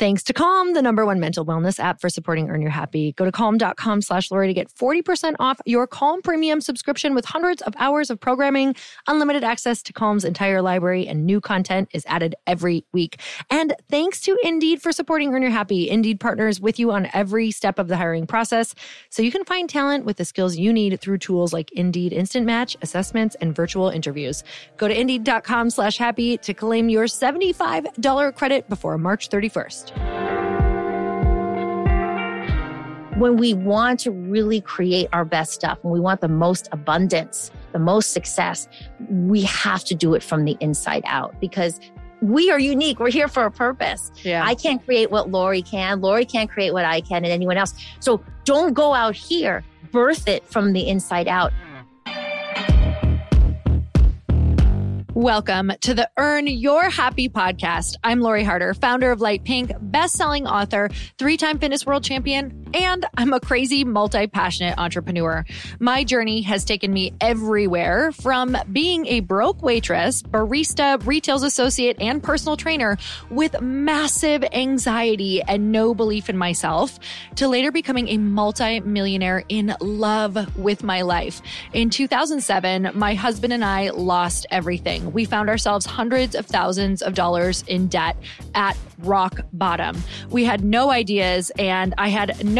Thanks to Calm, the number one mental wellness app for supporting Earn Your Happy. Go to calm.com slash Lori to get 40% off your Calm premium subscription with hundreds of hours of programming, unlimited access to Calm's entire library, and new content is added every week. And thanks to Indeed for supporting Earn Your Happy. Indeed partners with you on every step of the hiring process so you can find talent with the skills you need through tools like Indeed Instant Match, assessments, and virtual interviews. Go to Indeed.com slash happy to claim your $75 credit before March 31st. When we want to really create our best stuff, when we want the most abundance, the most success, we have to do it from the inside out because we are unique. We're here for a purpose. Yeah. I can't create what Lori can. Lori can't create what I can and anyone else. So don't go out here, birth it from the inside out. Welcome to the Earn Your Happy podcast. I'm Lori Harder, founder of Light Pink, best-selling author, three-time fitness world champion, and I'm a crazy multi-passionate entrepreneur. My journey has taken me everywhere from being a broke waitress, barista, retails associate, and personal trainer with massive anxiety and no belief in myself to later becoming a multi-millionaire in love with my life. In 2007, my husband and I lost everything we found ourselves hundreds of thousands of dollars in debt at rock bottom. We had no ideas and I had no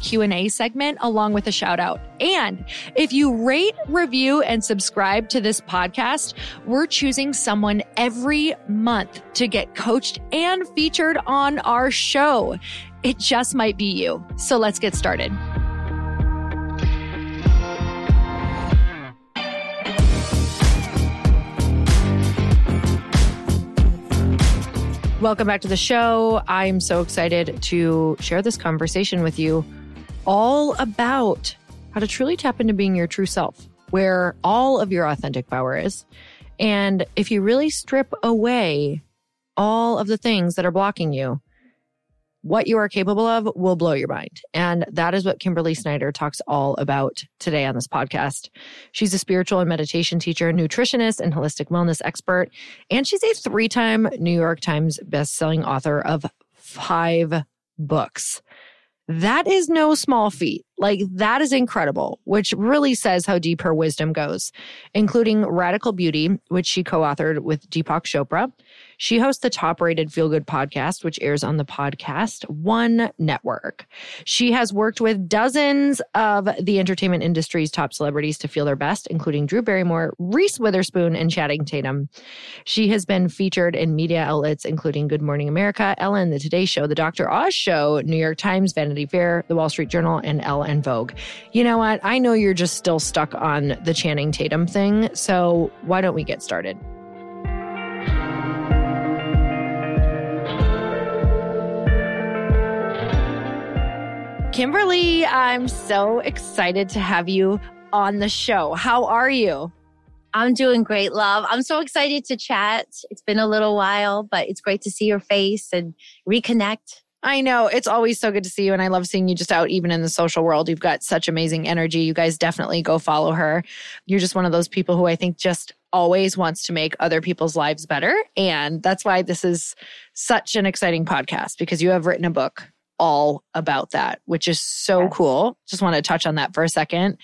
Q&A segment along with a shout out. And if you rate, review, and subscribe to this podcast, we're choosing someone every month to get coached and featured on our show. It just might be you. So let's get started. Welcome back to the show. I'm so excited to share this conversation with you all about how to truly tap into being your true self, where all of your authentic power is. And if you really strip away all of the things that are blocking you, what you are capable of will blow your mind. And that is what Kimberly Snyder talks all about today on this podcast. She's a spiritual and meditation teacher, nutritionist, and holistic wellness expert. And she's a three time New York Times bestselling author of five books. That is no small feat. Like, that is incredible, which really says how deep her wisdom goes, including Radical Beauty, which she co authored with Deepak Chopra, she hosts the top rated feel good podcast, which airs on the Podcast One network. She has worked with dozens of the entertainment industry's top celebrities to feel their best, including Drew Barrymore, Reese Witherspoon, and Channing Tatum. She has been featured in media outlets including Good Morning America, Ellen, The Today Show, The Dr. Oz Show, New York Times, Vanity Fair, The Wall Street Journal, and Elle and Vogue. You know what? I know you're just still stuck on the Channing Tatum thing, so why don't we get started? Kimberly, I'm so excited to have you on the show. How are you? I'm doing great, love. I'm so excited to chat. It's been a little while, but it's great to see your face and reconnect. I know. It's always so good to see you. And I love seeing you just out, even in the social world. You've got such amazing energy. You guys definitely go follow her. You're just one of those people who I think just always wants to make other people's lives better. And that's why this is such an exciting podcast because you have written a book all about that, which is so yes. cool. Just want to touch on that for a second.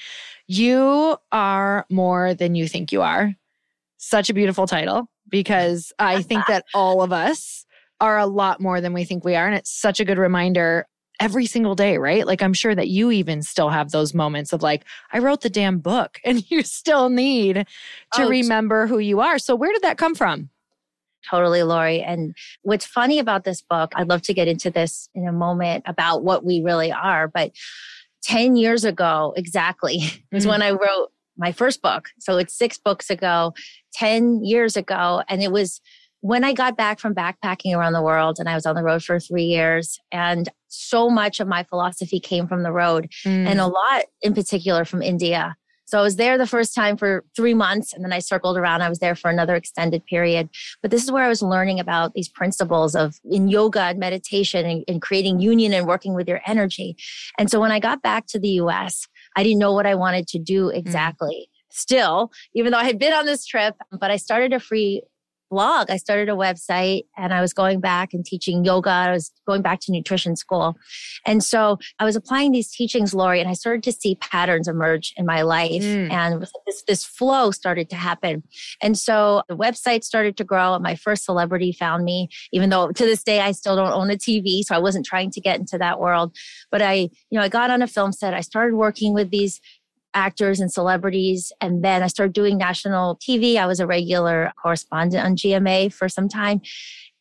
You are more than you think you are. Such a beautiful title because I think that all of us are a lot more than we think we are. And it's such a good reminder every single day, right? Like, I'm sure that you even still have those moments of like, I wrote the damn book and you still need to oh, remember who you are. So, where did that come from? Totally, Lori. And what's funny about this book, I'd love to get into this in a moment about what we really are. But 10 years ago, exactly, mm-hmm. was when I wrote my first book. So it's six books ago, 10 years ago. And it was when I got back from backpacking around the world and I was on the road for three years. And so much of my philosophy came from the road mm. and a lot in particular from India. So I was there the first time for three months and then I circled around. I was there for another extended period. But this is where I was learning about these principles of in yoga and meditation and, and creating union and working with your energy. And so when I got back to the US, I didn't know what I wanted to do mm. exactly. Mm still, even though I had been on this trip, but I started a free blog. I started a website and I was going back and teaching yoga. I was going back to nutrition school. And so I was applying these teachings, Lori, and I started to see patterns emerge in my life. Mm. And this, this flow started to happen. And so the website started to grow and my first celebrity found me, even though to this day I still don't own a TV. So I wasn't trying to get into that world. But I, you know, I got on a film set. I started working with these actors and celebrities. And then I started doing national TV. I was a regular correspondent on GMA for some time.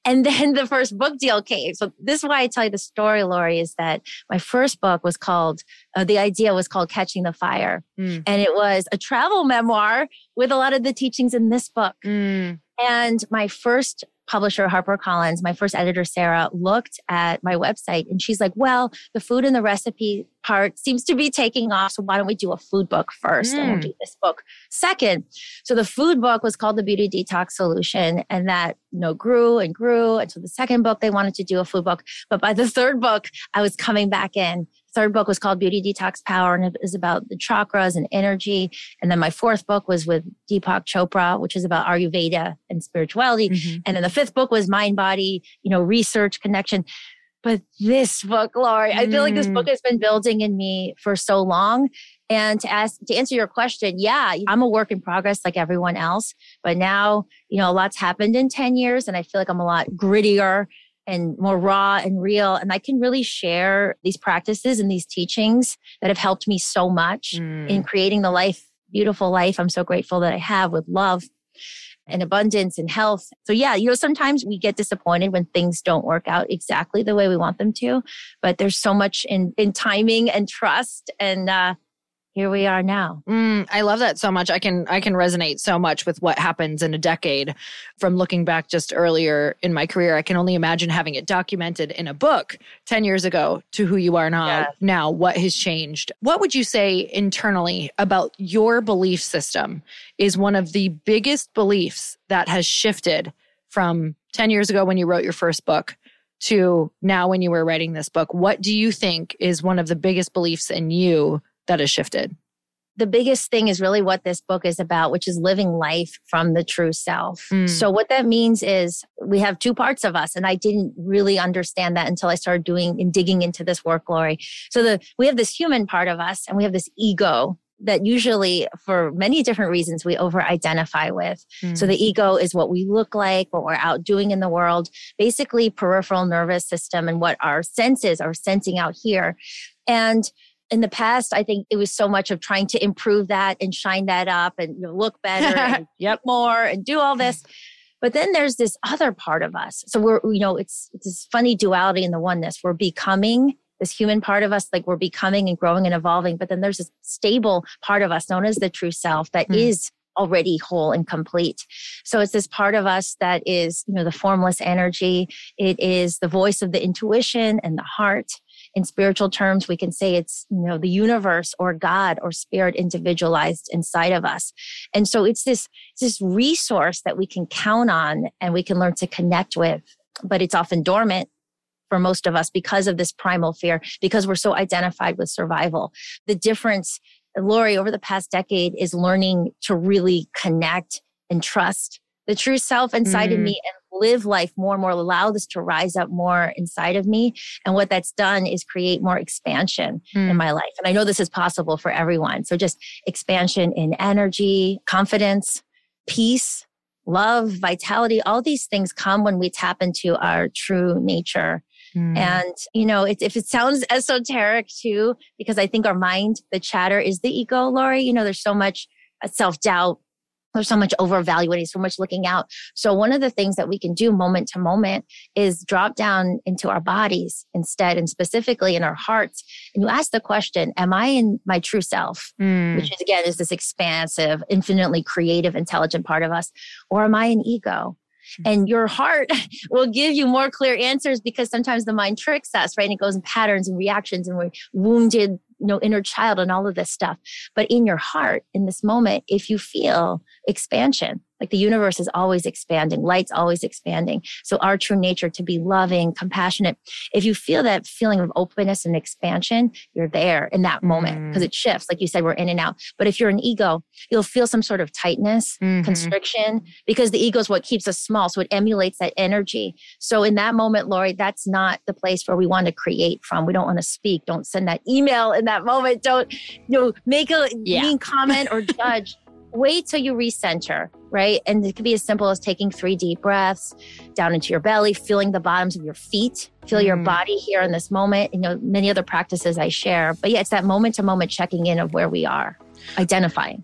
And then the first book deal came. So this is why I tell you the story, Lori, is that my first book was called, uh, the idea was called Catching the Fire. Mm. And it was a travel memoir with a lot of the teachings in this book. Mm. And my first publisher, HarperCollins, my first editor, Sarah, looked at my website and she's like, well, the food and the recipe part seems to be taking off. So why don't we do a food book first mm. and we'll do this book second? So the food book was called The Beauty Detox Solution and that, you know, grew and grew. And so the second book, they wanted to do a food book. But by the third book, I was coming back in third book was called Beauty Detox Power, and it is about the chakras and energy. And then my fourth book was with Deepak Chopra, which is about Ayurveda and spirituality. Mm-hmm. And then the fifth book was mind body, you know, research connection. But this book, Lori, I feel like this book mm. has been building in me for so long. And to ask, to answer your question, yeah, I'm a work in progress like everyone else. But now, you know, a lot's happened in 10 years and I feel like I'm a lot grittier and more raw and real. And I can really share these practices and these teachings that have helped me so much mm. in creating the life, beautiful life I'm so grateful that I have with love and abundance and health. So yeah, you know, sometimes we get disappointed when things don't work out exactly the way we want them to, but there's so much in, in timing and trust and, uh, here we are now. Mm, I love that so much. I can I can resonate so much with what happens in a decade from looking back just earlier in my career. I can only imagine having it documented in a book 10 years ago to who you are now. Yes. Now, what has changed? What would you say internally about your belief system is one of the biggest beliefs that has shifted from 10 years ago when you wrote your first book to now when you were writing this book? What do you think is one of the biggest beliefs in you that has shifted? the biggest thing is really what this book is about, which is living life from the true self. Mm. So, what that means is we have two parts of us. And I didn't really understand that until I started doing and digging into this work, Lori. So, the, we have this human part of us and we have this ego that usually, for many different reasons, we over identify with. Mm. So, the ego is what we look like, what we're out doing in the world, basically, peripheral nervous system and what our senses are sensing out here. And in the past, I think it was so much of trying to improve that and shine that up and you know, look better and yep. more and do all this. But then there's this other part of us. So we're, you know, it's, it's this funny duality in the oneness. We're becoming this human part of us, like we're becoming and growing and evolving. But then there's this stable part of us known as the true self that mm. is already whole and complete. So it's this part of us that is, you know, the formless energy. It is the voice of the intuition and the heart in spiritual terms, we can say it's, you know, the universe or God or spirit individualized inside of us. And so it's this, it's this resource that we can count on and we can learn to connect with, but it's often dormant for most of us because of this primal fear, because we're so identified with survival. The difference, Lori, over the past decade is learning to really connect and trust the true self inside mm. of me and live life more and more, allow this to rise up more inside of me. And what that's done is create more expansion mm. in my life. And I know this is possible for everyone. So just expansion in energy, confidence, peace, love, vitality, all these things come when we tap into our true nature. Mm. And, you know, it, if it sounds esoteric too, because I think our mind, the chatter is the ego, Lori, you know, there's so much self doubt, there's so much overvaluing, so much looking out. So one of the things that we can do moment to moment is drop down into our bodies instead and specifically in our hearts. And you ask the question, am I in my true self? Mm. Which is again, is this expansive, infinitely creative, intelligent part of us? Or am I an ego? And your heart will give you more clear answers because sometimes the mind tricks us, right? And it goes in patterns and reactions and we're wounded you know, inner child and all of this stuff. But in your heart, in this moment, if you feel expansion, like the universe is always expanding, light's always expanding. So our true nature to be loving, compassionate. If you feel that feeling of openness and expansion, you're there in that moment because mm. it shifts. Like you said, we're in and out. But if you're an ego, you'll feel some sort of tightness, mm-hmm. constriction, because the ego is what keeps us small. So it emulates that energy. So in that moment, Lori, that's not the place where we want to create from. We don't want to speak. Don't send that email in that moment. Don't, you know, make a yeah. mean comment or judge wait till you recenter, right? And it could be as simple as taking three deep breaths down into your belly, feeling the bottoms of your feet, feel mm. your body here in this moment. You know, many other practices I share. But yeah, it's that moment to moment checking in of where we are, identifying.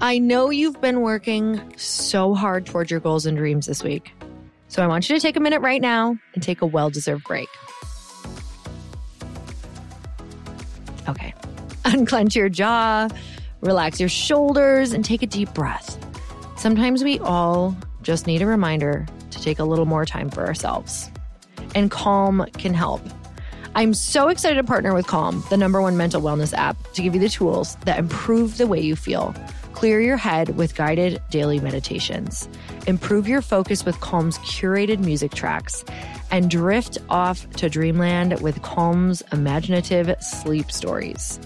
I know you've been working so hard towards your goals and dreams this week. So I want you to take a minute right now and take a well deserved break. Okay. Unclench your jaw, relax your shoulders, and take a deep breath. Sometimes we all just need a reminder to take a little more time for ourselves. And Calm can help. I'm so excited to partner with Calm, the number one mental wellness app, to give you the tools that improve the way you feel Clear your head with guided daily meditations. Improve your focus with Calm's curated music tracks and drift off to dreamland with Calm's imaginative sleep stories.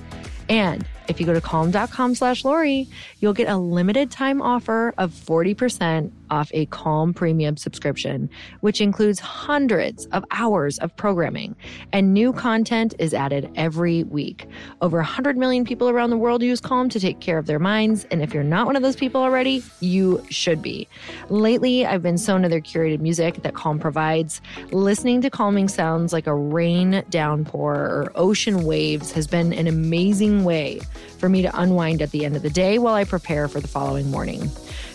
And if you go to calm.com slash Lori, you'll get a limited time offer of 40% off a Calm premium subscription, which includes hundreds of hours of programming and new content is added every week. Over 100 million people around the world use Calm to take care of their minds. And if you're not one of those people already, you should be. Lately, I've been so into their curated music that Calm provides. Listening to calming sounds like a rain downpour or ocean waves has been an amazing way for me to unwind at the end of the day while I prepare for the following morning.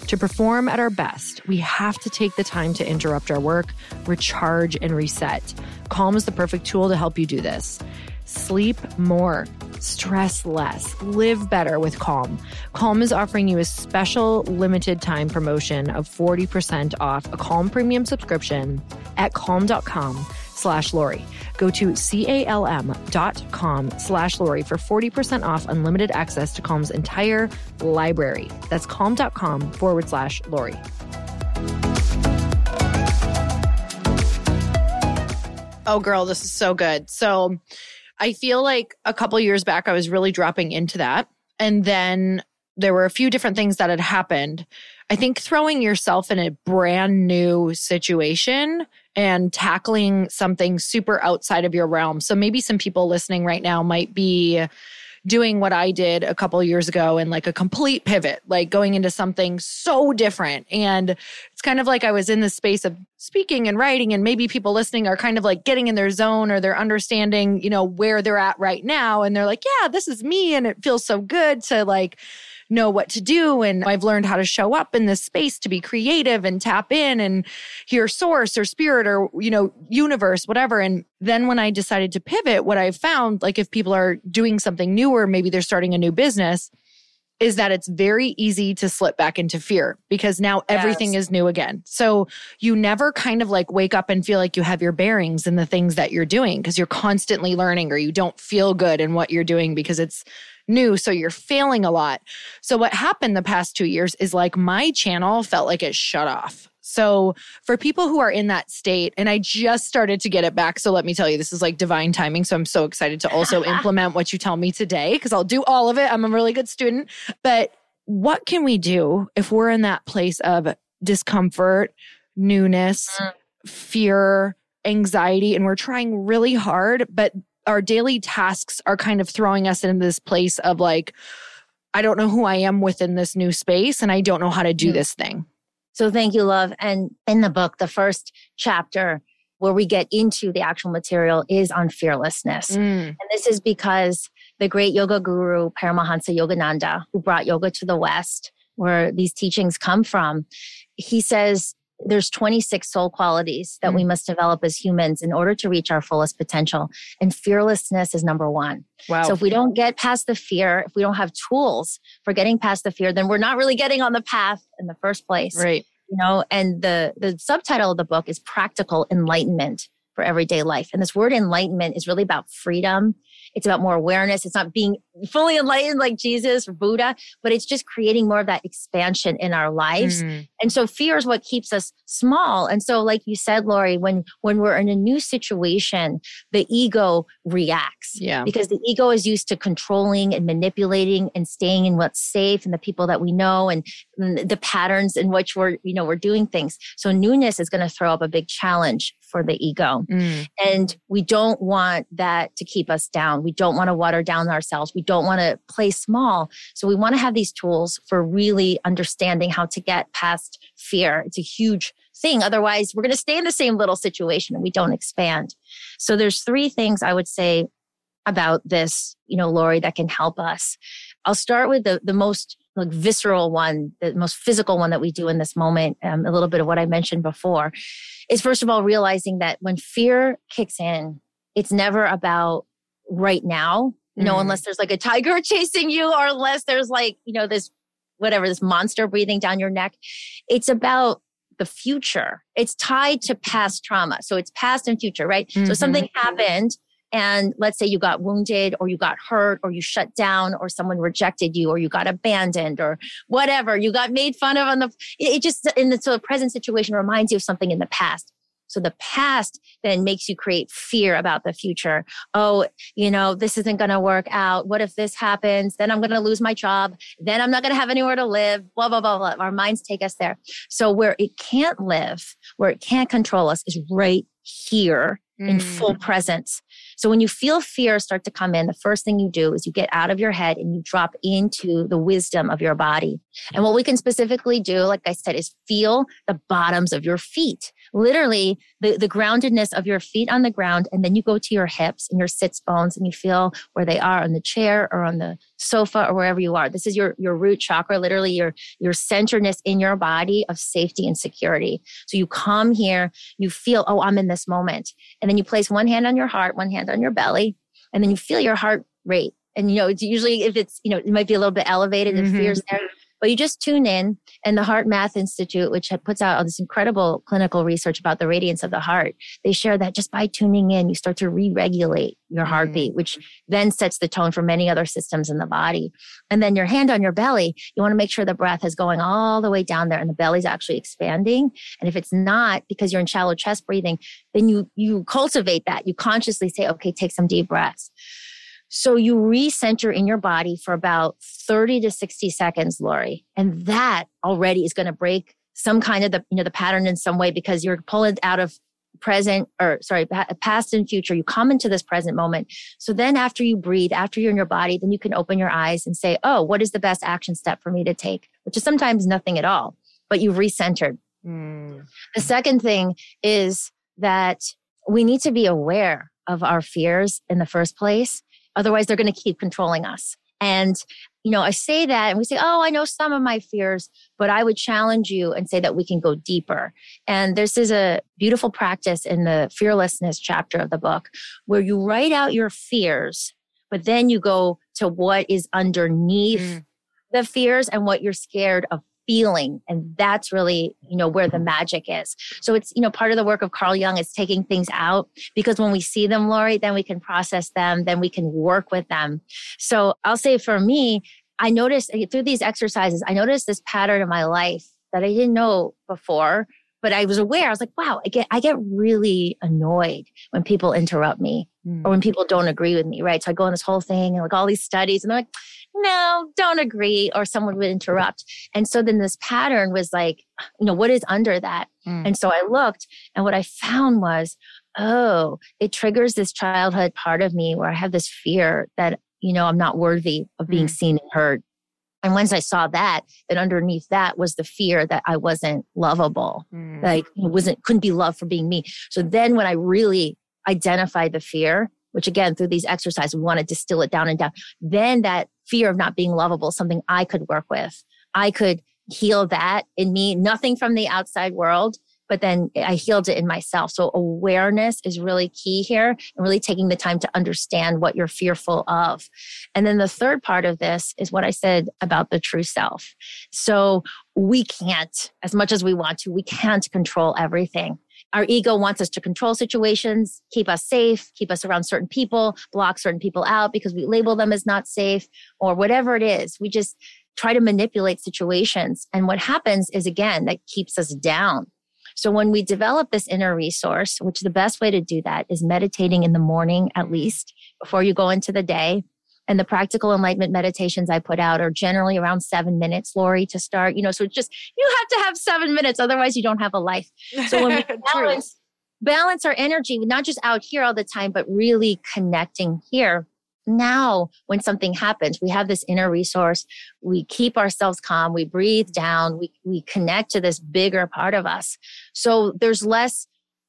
To perform at our best, we have to take the time to interrupt our work, recharge, and reset. Calm is the perfect tool to help you do this. Sleep more, stress less, live better with Calm. Calm is offering you a special limited time promotion of 40% off a Calm premium subscription at calm.com slash Lori. Go to C-A-L-M dot com slash Lori for 40% off unlimited access to Calm's entire library. That's calm.com forward slash Lori. Oh, girl, this is so good. So I feel like a couple years back, I was really dropping into that. And then there were a few different things that had happened. I think throwing yourself in a brand new situation and tackling something super outside of your realm. So maybe some people listening right now might be doing what I did a couple years ago and like a complete pivot, like going into something so different. And it's kind of like I was in the space of speaking and writing, and maybe people listening are kind of like getting in their zone or they're understanding, you know, where they're at right now. And they're like, yeah, this is me. And it feels so good to like, know what to do. And I've learned how to show up in this space to be creative and tap in and hear source or spirit or, you know, universe, whatever. And then when I decided to pivot, what I found, like if people are doing something new or maybe they're starting a new business, is that it's very easy to slip back into fear because now everything yes. is new again. So you never kind of like wake up and feel like you have your bearings in the things that you're doing because you're constantly learning or you don't feel good in what you're doing because it's new. So you're failing a lot. So what happened the past two years is like my channel felt like it shut off. So for people who are in that state, and I just started to get it back. So let me tell you, this is like divine timing. So I'm so excited to also implement what you tell me today because I'll do all of it. I'm a really good student. But what can we do if we're in that place of discomfort, newness, mm. fear, anxiety, and we're trying really hard, but our daily tasks are kind of throwing us into this place of like, I don't know who I am within this new space and I don't know how to do this thing. So thank you, love. And in the book, the first chapter where we get into the actual material is on fearlessness. Mm. And this is because the great yoga guru, Paramahansa Yogananda, who brought yoga to the West, where these teachings come from, he says there's 26 soul qualities that mm. we must develop as humans in order to reach our fullest potential. And fearlessness is number one. Wow. So if we don't get past the fear, if we don't have tools for getting past the fear, then we're not really getting on the path in the first place. Right. You know, and the the subtitle of the book is practical enlightenment for everyday life. And this word enlightenment is really about freedom it's about more awareness. It's not being fully enlightened like Jesus or Buddha, but it's just creating more of that expansion in our lives. Mm. And so fear is what keeps us small. And so, like you said, Lori, when when we're in a new situation, the ego reacts. Yeah. Because the ego is used to controlling and manipulating and staying in what's safe and the people that we know and the patterns in which we're, you know, we're doing things. So newness is going to throw up a big challenge for the ego. Mm. And we don't want that to keep us down. We don't want to water down ourselves. We don't want to play small. So we want to have these tools for really understanding how to get past fear. It's a huge thing. Otherwise, we're going to stay in the same little situation and we don't expand. So there's three things I would say about this, you know, Lori, that can help us. I'll start with the, the most like visceral one, the most physical one that we do in this moment, um, a little bit of what I mentioned before, is first of all realizing that when fear kicks in, it's never about right now. You know, mm. unless there's like a tiger chasing you, or unless there's like, you know, this whatever, this monster breathing down your neck. It's about the future. It's tied to past trauma. So it's past and future, right? Mm-hmm. So something happened and let's say you got wounded or you got hurt or you shut down or someone rejected you or you got abandoned or whatever you got made fun of on the it just in the so the present situation reminds you of something in the past so the past then makes you create fear about the future. Oh, you know, this isn't going to work out. What if this happens? Then I'm going to lose my job. Then I'm not going to have anywhere to live. Blah, blah, blah, blah. Our minds take us there. So where it can't live, where it can't control us is right here mm. in full presence. So when you feel fear start to come in, the first thing you do is you get out of your head and you drop into the wisdom of your body. And what we can specifically do, like I said, is feel the bottoms of your feet literally the, the groundedness of your feet on the ground. And then you go to your hips and your sits bones and you feel where they are on the chair or on the sofa or wherever you are. This is your, your root chakra, literally your, your centeredness in your body of safety and security. So you come here, you feel, oh, I'm in this moment. And then you place one hand on your heart, one hand on your belly, and then you feel your heart rate. And you know, it's usually if it's, you know, it might be a little bit elevated mm-hmm. if fear's there but you just tune in, and the HeartMath Institute, which puts out all this incredible clinical research about the radiance of the heart, they share that just by tuning in, you start to re regulate your heartbeat, mm-hmm. which then sets the tone for many other systems in the body. And then your hand on your belly, you want to make sure the breath is going all the way down there and the belly's actually expanding. And if it's not because you're in shallow chest breathing, then you you cultivate that. You consciously say, okay, take some deep breaths. So you recenter in your body for about 30 to 60 seconds, Lori. And that already is going to break some kind of the, you know, the pattern in some way because you're pulling out of present or sorry, past and future. You come into this present moment. So then after you breathe, after you're in your body, then you can open your eyes and say, oh, what is the best action step for me to take? Which is sometimes nothing at all, but you've recentered. Mm. The second thing is that we need to be aware of our fears in the first place Otherwise, they're going to keep controlling us. And, you know, I say that and we say, oh, I know some of my fears, but I would challenge you and say that we can go deeper. And this is a beautiful practice in the fearlessness chapter of the book where you write out your fears, but then you go to what is underneath mm. the fears and what you're scared of feeling and that's really you know where the magic is. So it's you know part of the work of carl jung is taking things out because when we see them lori then we can process them then we can work with them. So i'll say for me i noticed eh, through these exercises i noticed this pattern in my life that i didn't know before but i was aware. I was like wow i get i get really annoyed when people interrupt me mm. or when people don't agree with me right? So i go on this whole thing and like all these studies and they're like no, don't agree, or someone would interrupt. And so then this pattern was like, you know, what is under that? Mm. And so I looked, and what I found was, oh, it triggers this childhood part of me where I have this fear that, you know, I'm not worthy of being mm. seen and heard. And once I saw that, then underneath that was the fear that I wasn't lovable, mm. like wasn't couldn't be loved for being me. So then when I really identified the fear, which again through these exercises we want to distill it down and down, then that fear of not being lovable, something I could work with. I could heal that in me, nothing from the outside world, but then I healed it in myself. So awareness is really key here and really taking the time to understand what you're fearful of. And then the third part of this is what I said about the true self. So we can't, as much as we want to, we can't control everything. Our ego wants us to control situations, keep us safe, keep us around certain people, block certain people out because we label them as not safe or whatever it is. We just try to manipulate situations. And what happens is, again, that keeps us down. So when we develop this inner resource, which the best way to do that is meditating in the morning at least before you go into the day, and the practical enlightenment meditations I put out are generally around seven minutes, Lori, to start. You know, so it's just, you have to have seven minutes. Otherwise, you don't have a life. So when we balance, balance our energy, not just out here all the time, but really connecting here. Now, when something happens, we have this inner resource. We keep ourselves calm. We breathe down. We, we connect to this bigger part of us. So there's less,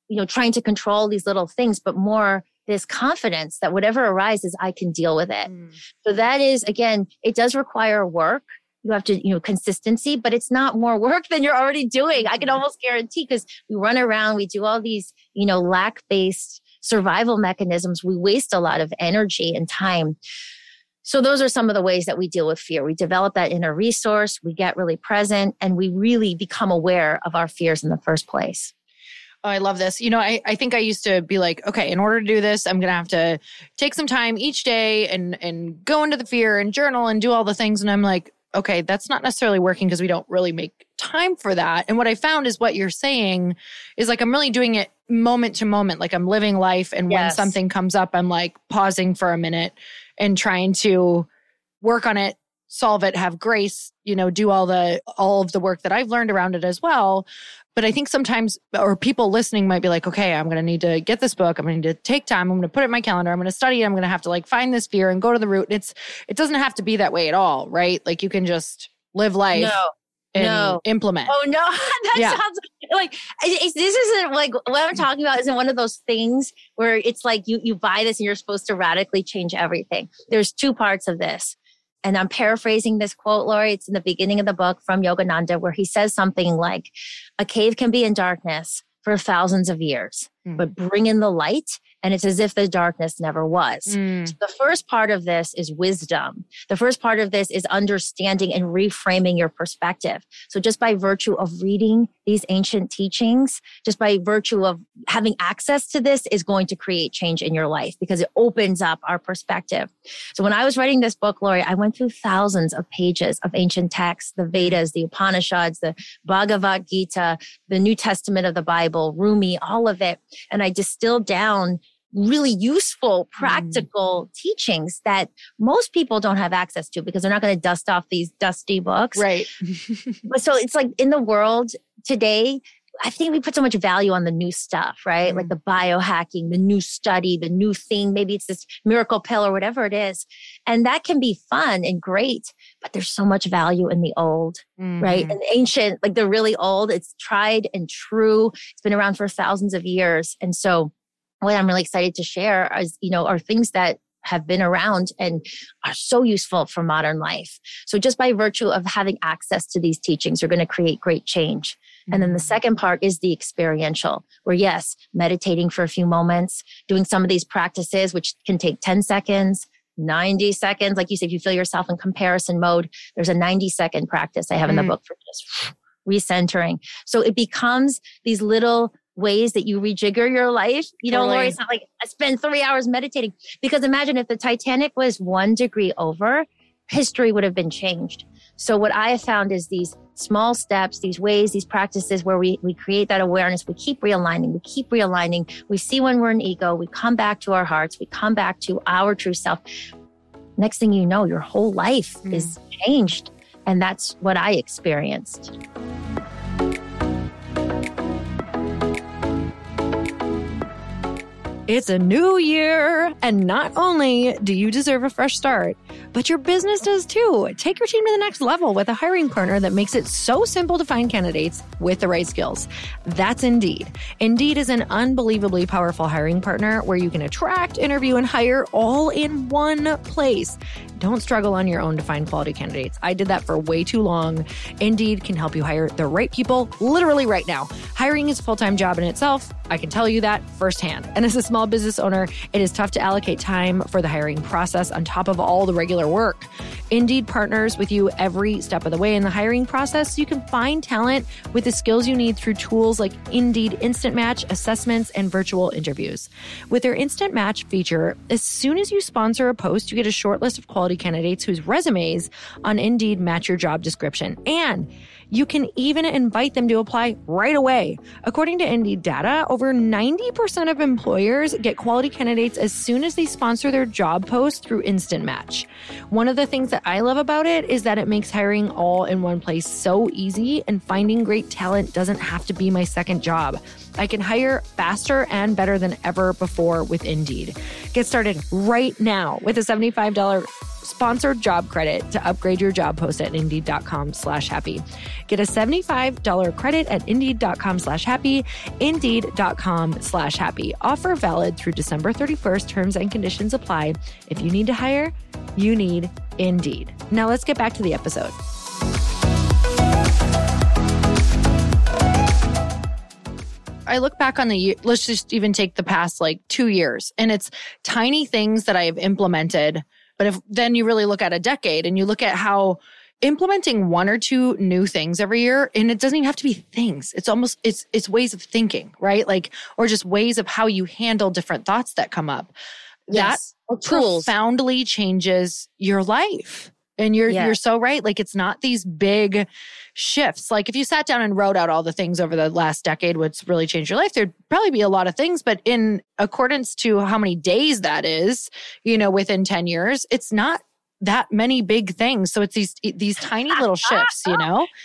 you know, trying to control these little things, but more this confidence that whatever arises, I can deal with it. Mm. So that is, again, it does require work. You have to, you know, consistency, but it's not more work than you're already doing. I can mm-hmm. almost guarantee because we run around, we do all these, you know, lack based survival mechanisms. We waste a lot of energy and time. So those are some of the ways that we deal with fear. We develop that inner resource, we get really present, and we really become aware of our fears in the first place. Oh, I love this. You know, I, I think I used to be like, okay, in order to do this, I'm gonna have to take some time each day and and go into the fear and journal and do all the things. And I'm like, okay, that's not necessarily working because we don't really make time for that. And what I found is what you're saying is like I'm really doing it moment to moment. Like I'm living life. And yes. when something comes up, I'm like pausing for a minute and trying to work on it solve it have grace you know do all the all of the work that i've learned around it as well but I think sometimes, or people listening might be like, okay, I'm going to need to get this book. I'm going to need to take time. I'm going to put it in my calendar. I'm going to study it. I'm going to have to like find this fear and go to the root. And it's, it doesn't have to be that way at all, right? Like you can just live life. No. no. implement. Oh no, that yeah. sounds like this isn't like what I'm talking about. Isn't one of those things where it's like you you buy this and you're supposed to radically change everything. There's two parts of this and I'm paraphrasing this quote, Lori. It's in the beginning of the book from Yogananda, where he says something like, A cave can be in darkness for thousands of years, mm. but bring in the light and it's as if the darkness never was. Mm. So the first part of this is wisdom. The first part of this is understanding and reframing your perspective. So just by virtue of reading these ancient teachings, just by virtue of having access to this is going to create change in your life because it opens up our perspective. So when I was writing this book, Lori, I went through thousands of pages of ancient texts, the Vedas, the Upanishads, the Bhagavad Gita, the New Testament of the Bible, Rumi, all of it. And I distilled down really useful, mm. practical mm. teachings that most people don't have access to because they're not going to dust off these dusty books. Right. but so it's like in the world today, I think we put so much value on the new stuff, right? Mm. Like the biohacking, the new study, the new thing. Maybe it's this miracle pill or whatever it is. And that can be fun and great, but there's so much value in the old, mm. right? And ancient, like they're really old, it's tried and true. It's been around for thousands of years. And so what I'm really excited to share is, you know, are things that have been around and are so useful for modern life. So just by virtue of having access to these teachings, you're going to create great change. And then the mm-hmm. second part is the experiential, where yes, meditating for a few moments, doing some of these practices, which can take 10 seconds, 90 seconds. Like you said, if you feel yourself in comparison mode, there's a 90 second practice I have in the mm. book for just recentering. So it becomes these little ways that you rejigger your life. You know, totally. Lori, it's not like I spend three hours meditating. Because imagine if the Titanic was one degree over, history would have been changed. So what I have found is these small steps, these ways, these practices where we, we create that awareness, we keep realigning, we keep realigning. We see when we're in ego, we come back to our hearts, we come back to our true self. Next thing you know, your whole life mm. is changed. And that's what I experienced. It's a new year, and not only do you deserve a fresh start, but your business does too. Take your team to the next level with a hiring partner that makes it so simple to find candidates with the right skills. That's Indeed. Indeed is an unbelievably powerful hiring partner where you can attract, interview, and hire all in one place. Don't struggle on your own to find quality candidates. I did that for way too long. Indeed can help you hire the right people literally right now. Hiring is a full time job in itself. I can tell you that firsthand. And as a small business owner, it is tough to allocate time for the hiring process on top of all the regular work. Indeed partners with you every step of the way in the hiring process so you can find talent with the skills you need through tools like Indeed Instant Match, assessments, and virtual interviews. With their Instant Match feature, as soon as you sponsor a post, you get a short list of quality candidates whose resumes on Indeed match your job description. And you can even invite them to apply right away. According to Indeed data, over 90% of employers get quality candidates as soon as they sponsor their job post through Instant Match. One of the things that I love about it is that it makes hiring all in one place so easy and finding great talent doesn't have to be my second job. I can hire faster and better than ever before with Indeed. Get started right now with a $75 sponsored job credit to upgrade your job post at indeed.com slash happy. Get a $75 credit at indeed.com slash happy, indeed.com slash happy. Offer valid through December 31st. Terms and conditions apply. If you need to hire, you need Indeed. Now let's get back to the episode. I look back on the year, let's just even take the past like 2 years and it's tiny things that I have implemented but if then you really look at a decade and you look at how implementing one or two new things every year and it doesn't even have to be things. It's almost it's it's ways of thinking right? Like or just ways of how you handle different thoughts that come up. Yes. that tools. profoundly changes your life. And you're you're so right. Like it's not these big shifts like if you sat down and wrote out all the things over the last decade what's really changed your life there'd probably be a lot of things but in accordance to how many days that is you know within 10 years it's not that many big things. So it's these these tiny little shifts, you know?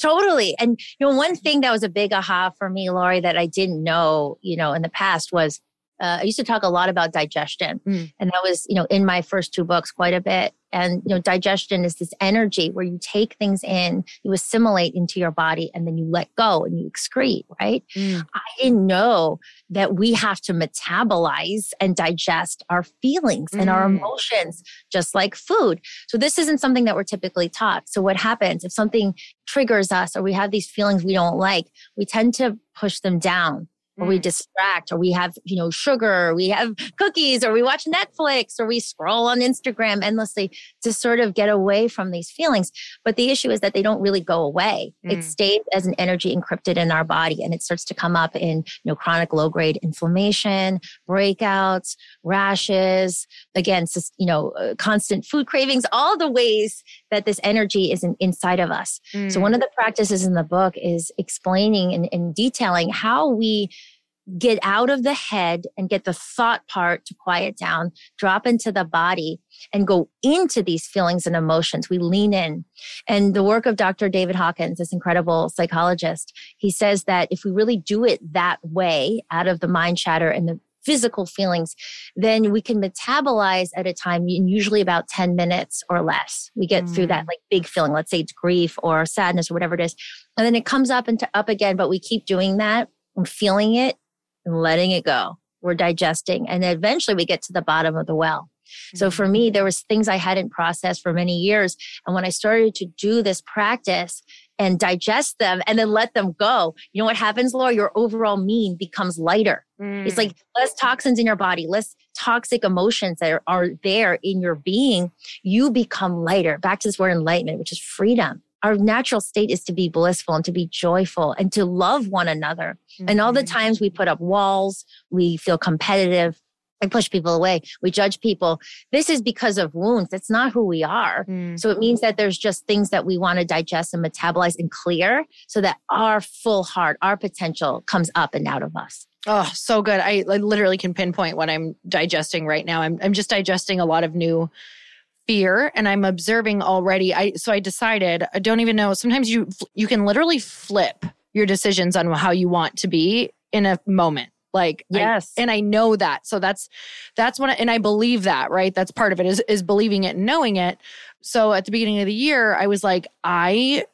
Totally. And you know, one thing that was a big aha for me, Lori, that I didn't know, you know, in the past was uh, I used to talk a lot about digestion. Mm. And that was, you know, in my first two books quite a bit. And, you know, digestion is this energy where you take things in, you assimilate into your body, and then you let go and you excrete, right? Mm. I didn't know that we have to metabolize and digest our feelings mm. and our mm. emotions, just like food. So this isn't something that we're typically taught. So what happens if something triggers us or we have these feelings we don't like, we tend to push them down or we mm. distract or we have you know sugar or we have cookies or we watch netflix or we scroll on instagram endlessly to sort of get away from these feelings but the issue is that they don't really go away mm. it stays as an energy encrypted in our body and it starts to come up in you know chronic low grade inflammation breakouts rashes again you know uh, constant food cravings all the ways that this energy is in, inside of us mm. so one of the practices in the book is explaining and, and detailing how we get out of the head and get the thought part to quiet down, drop into the body and go into these feelings and emotions. We lean in. And the work of Dr. David Hawkins, this incredible psychologist, he says that if we really do it that way, out of the mind chatter and the physical feelings, then we can metabolize at a time in usually about 10 minutes or less. We get mm. through that mm. like big feeling, let's say it's grief or sadness or whatever it is. And then it comes up and up again, but we keep doing that and feeling it and letting it go. We're digesting. And eventually we get to the bottom of the well. So for me, there was things I hadn't processed for many years. And when I started to do this practice and digest them and then let them go, you know what happens, Lori? Your overall mean becomes lighter. Mm. It's like less toxins in your body, less toxic emotions that are, are there in your being. You become lighter. Back to this word enlightenment, which is freedom our natural state is to be blissful and to be joyful and to love one another. Mm-hmm. And all the mm-hmm. times we put up walls, we feel competitive, push people away. We judge people. This is because of wounds. That's not who we are. Mm. So it means that there's just things that we want to digest and metabolize and clear so that our full heart, our potential comes up and out of us. Oh, so good. I, I literally can pinpoint what I'm digesting right now. I'm, I'm just digesting a lot of new fear and i'm observing already i so i decided i don't even know sometimes you you can literally flip your decisions on how you want to be in a moment like yes I, and i know that so that's that's when, I, and i believe that right that's part of it is is believing it and knowing it so at the beginning of the year i was like i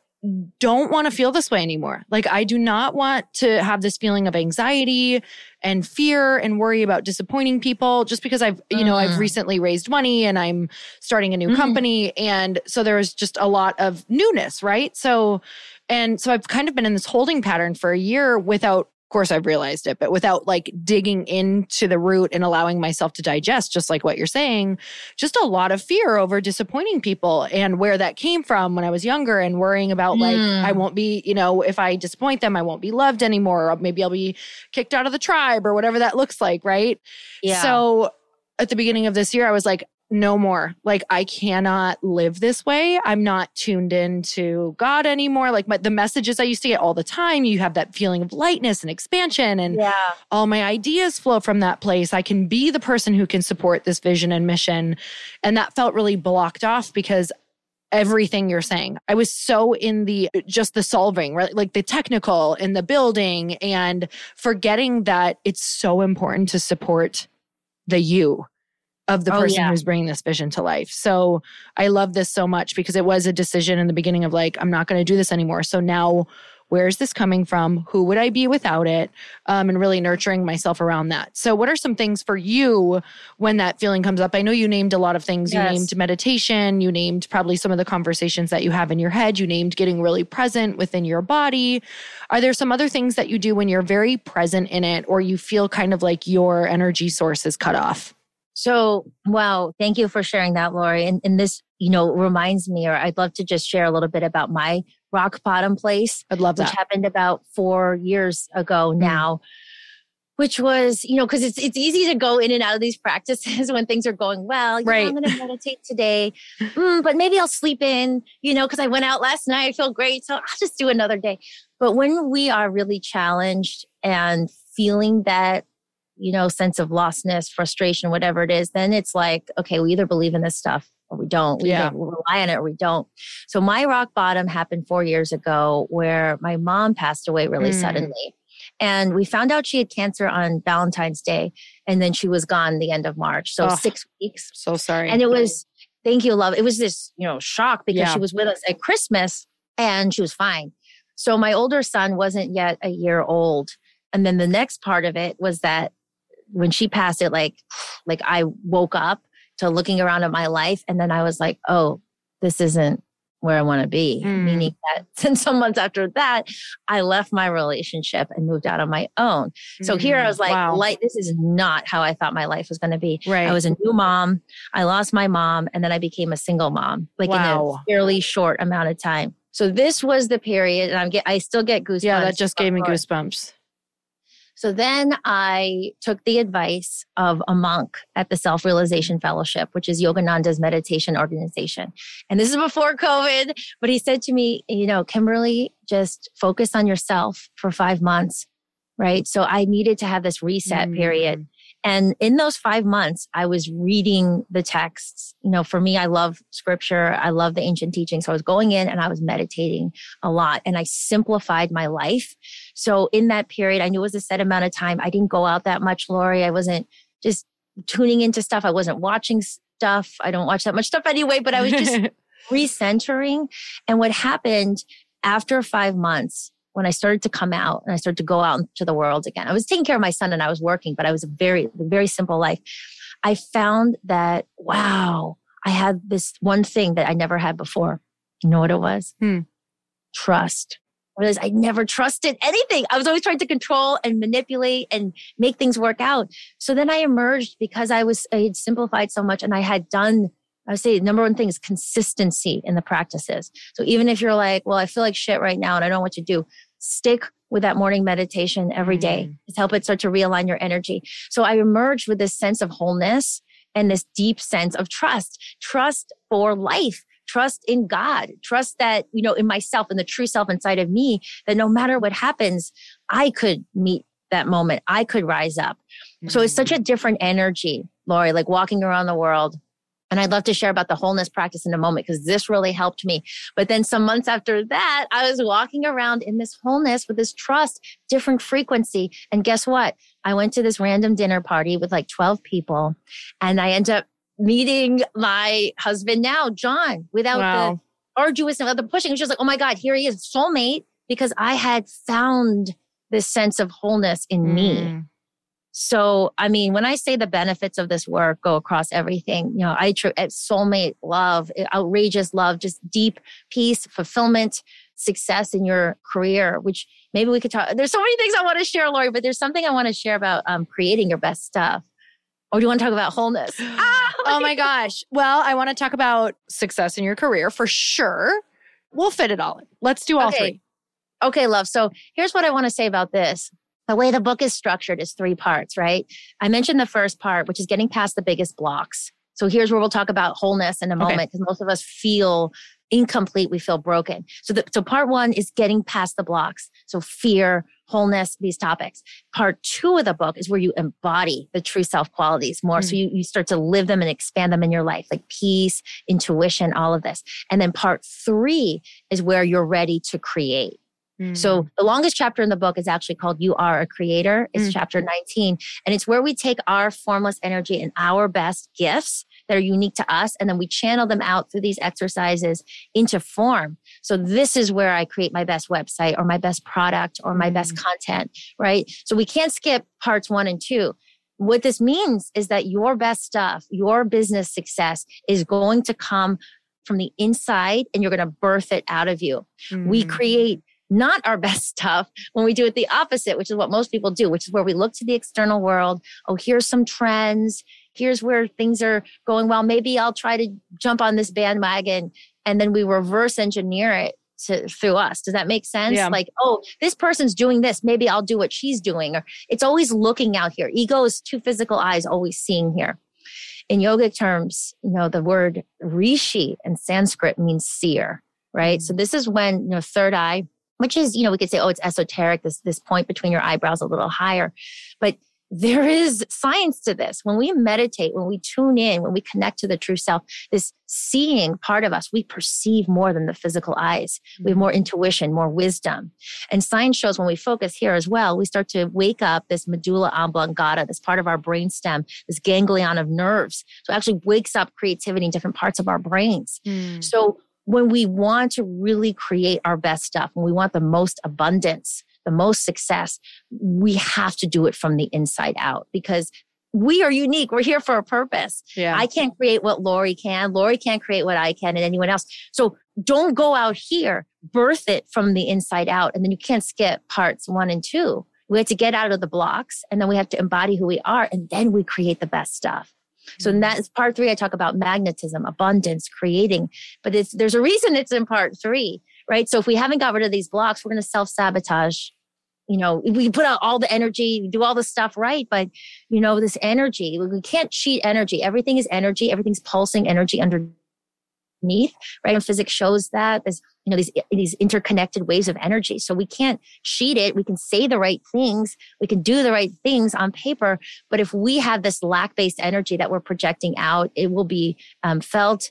don't want to feel this way anymore. Like, I do not want to have this feeling of anxiety and fear and worry about disappointing people just because I've, you know, I've mm. recently raised money and I'm starting a new mm. company. And so there was just a lot of newness, right? So, and so I've kind of been in this holding pattern for a year without course I've realized it, but without like digging into the root and allowing myself to digest, just like what you're saying, just a lot of fear over disappointing people and where that came from when I was younger and worrying about mm. like, I won't be, you know, if I disappoint them, I won't be loved anymore. Or maybe I'll be kicked out of the tribe or whatever that looks like. Right. Yeah. So at the beginning of this year, I was like, no more. Like I cannot live this way. I'm not tuned into God anymore. Like my, the messages I used to get all the time, you have that feeling of lightness and expansion and yeah. all my ideas flow from that place. I can be the person who can support this vision and mission. And that felt really blocked off because everything you're saying. I was so in the just the solving, right? Like the technical in the building and forgetting that it's so important to support the you of the oh, person yeah. who's bringing this vision to life. So I love this so much because it was a decision in the beginning of like, I'm not going to do this anymore. So now, where's this coming from? Who would I be without it? Um, and really nurturing myself around that. So, what are some things for you when that feeling comes up? I know you named a lot of things. Yes. You named meditation, you named probably some of the conversations that you have in your head, you named getting really present within your body. Are there some other things that you do when you're very present in it or you feel kind of like your energy source is cut off? So, wow, thank you for sharing that, Lori. And, and this, you know, reminds me, or I'd love to just share a little bit about my rock bottom place. I'd love that. Which happened about four years ago mm. now. Which was, you know, because it's it's easy to go in and out of these practices when things are going well. right. I'm going to meditate today, mm, but maybe I'll sleep in, you know, because I went out last night. I feel great, so I'll just do another day. But when we are really challenged and feeling that you know, sense of lostness, frustration, whatever it is, then it's like, okay, we either believe in this stuff or we don't. We yeah. rely on it or we don't. So my rock bottom happened four years ago where my mom passed away really mm. suddenly. And we found out she had cancer on Valentine's Day. And then she was gone the end of March. So oh, six weeks. So sorry. And it was, thank you, love. It was this, you know, shock because yeah. she was with us at Christmas and she was fine. So my older son wasn't yet a year old. And then the next part of it was that when she passed it like like i woke up to looking around at my life and then i was like oh this isn't where i want to be mm. meaning that since some months after that i left my relationship and moved out on my own so mm. here i was like wow. like this is not how i thought my life was going to be right i was a new mom i lost my mom and then i became a single mom like wow. in a fairly short amount of time so this was the period and i'm get i still get goosebumps yeah that just gave me goosebumps so then I took the advice of a monk at the Self Realization Fellowship, which is Yogananda's meditation organization. And this is before COVID, but he said to me, you know, Kimberly, just focus on yourself for five months. Right. So I needed to have this reset mm. period. And in those five months, I was reading the texts. You know, for me, I love scripture. I love the ancient teachings. So I was going in and I was meditating a lot and I simplified my life. So in that period, I knew it was a set amount of time. I didn't go out that much, Lori. I wasn't just tuning into stuff. I wasn't watching stuff. I don't watch that much stuff anyway, but I was just recentering. And what happened after five months, when I started to come out and I started to go out into the world again, I was taking care of my son and I was working, but I was a very, very simple life. I found that, wow, I had this one thing that I never had before. You know what it was? Hmm. Trust. I I never trusted anything. I was always trying to control and manipulate and make things work out. So then I emerged because I was, I had simplified so much and I had done I would say the number one thing is consistency in the practices. So even if you're like, well, I feel like shit right now and I don't know what to do, stick with that morning meditation every day mm. to help it start to realign your energy. So I emerged with this sense of wholeness and this deep sense of trust, trust for life, trust in God, trust that, you know, in myself and the true self inside of me, that no matter what happens, I could meet that moment. I could rise up. Mm. So it's such a mm. different energy, Lori, like walking around the world and I'd love to share about the wholeness practice in a moment because this really helped me. But then some months after that, I was walking around in this wholeness with this trust, different frequency. And guess what? I went to this random dinner party with like 12 people and I end up meeting my husband now, John, without wow. the arduous of the pushing. It was just like, oh my God, here he is, soulmate, because I had found this sense of wholeness in mm. me. So, I mean, when I say the benefits of this work go across everything, you know, I tr- soulmate love, outrageous love, just deep peace, fulfillment, success in your career, which maybe we could talk. There's so many things I want to share, Lori, but there's something I want to share about um, creating your best stuff. Or do you want to talk about wholeness? Ah, oh my gosh. Well, I want to talk about success in your career for sure. We'll fit it all in. Let's do all okay. three. Okay, love. So here's what I want to say about this the way the book is structured is three parts, right? I mentioned the first part, which is getting past the biggest blocks. So here's where we'll talk about wholeness in a moment because okay. most of us feel incomplete, we feel broken. So the, so part 1 is getting past the blocks. So fear, wholeness, these topics. Part 2 of the book is where you embody the true self qualities more. Mm. So you you start to live them and expand them in your life, like peace, intuition, all of this. And then part 3 is where you're ready to create. So mm. the longest chapter in the book is actually called You Are a Creator. It's mm. chapter 19. And it's where we take our formless energy and our best gifts that are unique to us, and then we channel them out through these exercises into form. So this is where I create my best website or my best product or my mm. best content, right? So we can't skip parts one and two. What this means is that your best stuff, your business success is going to come from the inside and you're going to birth it out of you. Mm. We create not our best stuff when we do it the opposite, which is what most people do, which is where we look to the external world. Oh, here's some trends. Here's where things are going well. Maybe I'll try to jump on this bandwagon and then we reverse engineer it to, through us. Does that make sense? Yeah. Like, oh, this person's doing this. Maybe I'll do what she's doing. Or it's always looking out here. Ego is two physical eyes always seeing here. In yogic terms, you know, the word rishi in Sanskrit means seer, right? Mm-hmm. So this is when, you know, third eye, which is, you know, we could say, oh, it's esoteric, this, this point between your eyebrows a little higher. But there is science to this. When we meditate, when we tune in, when we connect to the true self, this seeing part of us, we perceive more than the physical eyes. We have more intuition, more wisdom. And science shows when we focus here as well, we start to wake up this medulla oblongata, this part of our brainstem, this ganglion of nerves. So it actually wakes up creativity in different parts of our brains. Mm. So when we want to really create our best stuff, when we want the most abundance, the most success, we have to do it from the inside out because we are unique. We're here for a purpose. Yeah. I can't create what Lori can. Lori can't create what I can and anyone else. So don't go out here, birth it from the inside out. And then you can't skip parts one and two. We have to get out of the blocks and then we have to embody who we are and then we create the best stuff. So in that is part three, I talk about magnetism, abundance, creating, but it's, there's a reason it's in part three, right? So if we haven't got rid of these blocks, we're going to self sabotage you know, we put out all the energy, do all the stuff right, but you know, this energy, we can't cheat energy. Everything is energy. Everything's pulsing energy right? And physics shows that there's, you know, these, these interconnected waves of energy. So we can't cheat it. We can say the right things. We can do the right things on paper. But if we have this lack based energy that we're projecting out, it will be um, felt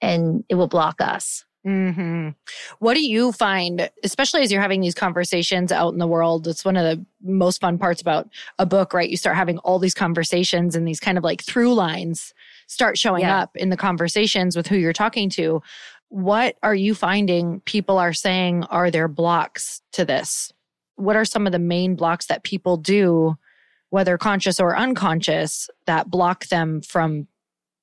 and it will block us. Mm-hmm. What do you find, especially as you're having these conversations out in the world? It's one of the most fun parts about a book, right? You start having all these conversations and these kind of like through lines start showing yeah. up in the conversations with who you're talking to. What are you finding people are saying are their blocks to this? What are some of the main blocks that people do, whether conscious or unconscious, that block them from